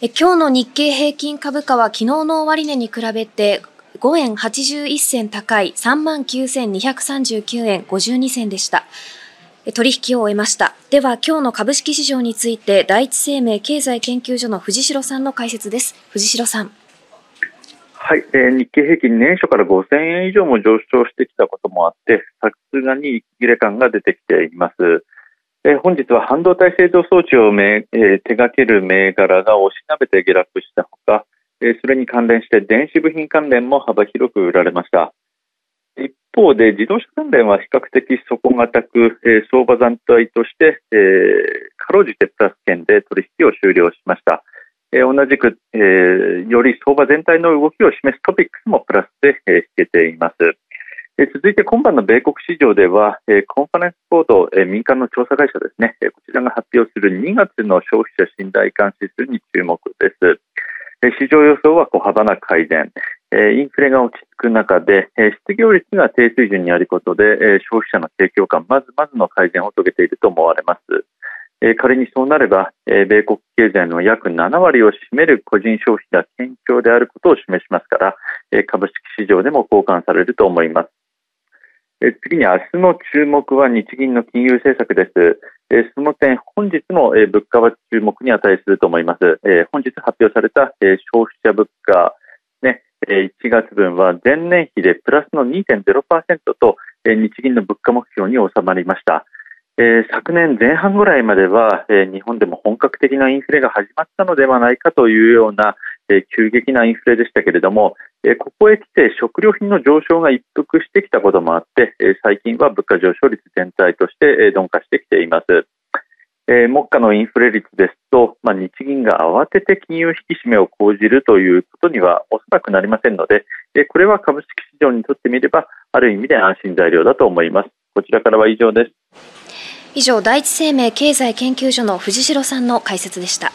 え今日の日経平均株価は昨日の終値に比べて5円81銭高い39,239円52銭でした。取引を終えました。では今日の株式市場について第一生命経済研究所の藤代さんの解説です。藤代さん。はい、えー、日経平均年初から5000円以上も上昇してきたこともあって、さすがに切れ感が出てきています。本日は半導体製造装置をめ、え、手掛ける銘柄が押しなべて下落したほか、え、それに関連して電子部品関連も幅広く売られました。一方で自動車関連は比較的底堅く、え、相場残体として、え、かろうじてプラス圏で取引を終了しました。え、同じく、え、より相場全体の動きを示すトピックスもプラスで、え、引けています。続いて今晩の米国市場では、コンファレンスコード、民間の調査会社ですね、こちらが発表する2月の消費者信頼感指数に注目です。市場予想は小幅な改善、インフレが落ち着く中で、失業率が低水準にあることで、消費者の景況感、まずまずの改善を遂げていると思われます。仮にそうなれば、米国経済の約7割を占める個人消費が堅調であることを示しますから、株式市場でも交換されると思います。次に明日の注目は日銀の金融政策です。その点、本日の物価は注目に値すると思います。本日発表された消費者物価、ね、1月分は前年比でプラスの2.0%と日銀の物価目標に収まりました。昨年前半ぐらいまでは、日本でも本格的なインフレが始まったのではないかというような、急激なインフレでしたけれども、えここへ来て食料品の上昇が一服してきたこともあって、え最近は物価上昇率全体として、え鈍化してきています。え、目下のインフレ率ですと、まあ、日銀が慌てて金融引き締めを講じるということにはおそらくなりませんので、え、これは株式市場にとってみれば、ある意味で安心材料だと思います。こちらからは以上です。以上、第一生命経済研究所の藤代さんの解説でした。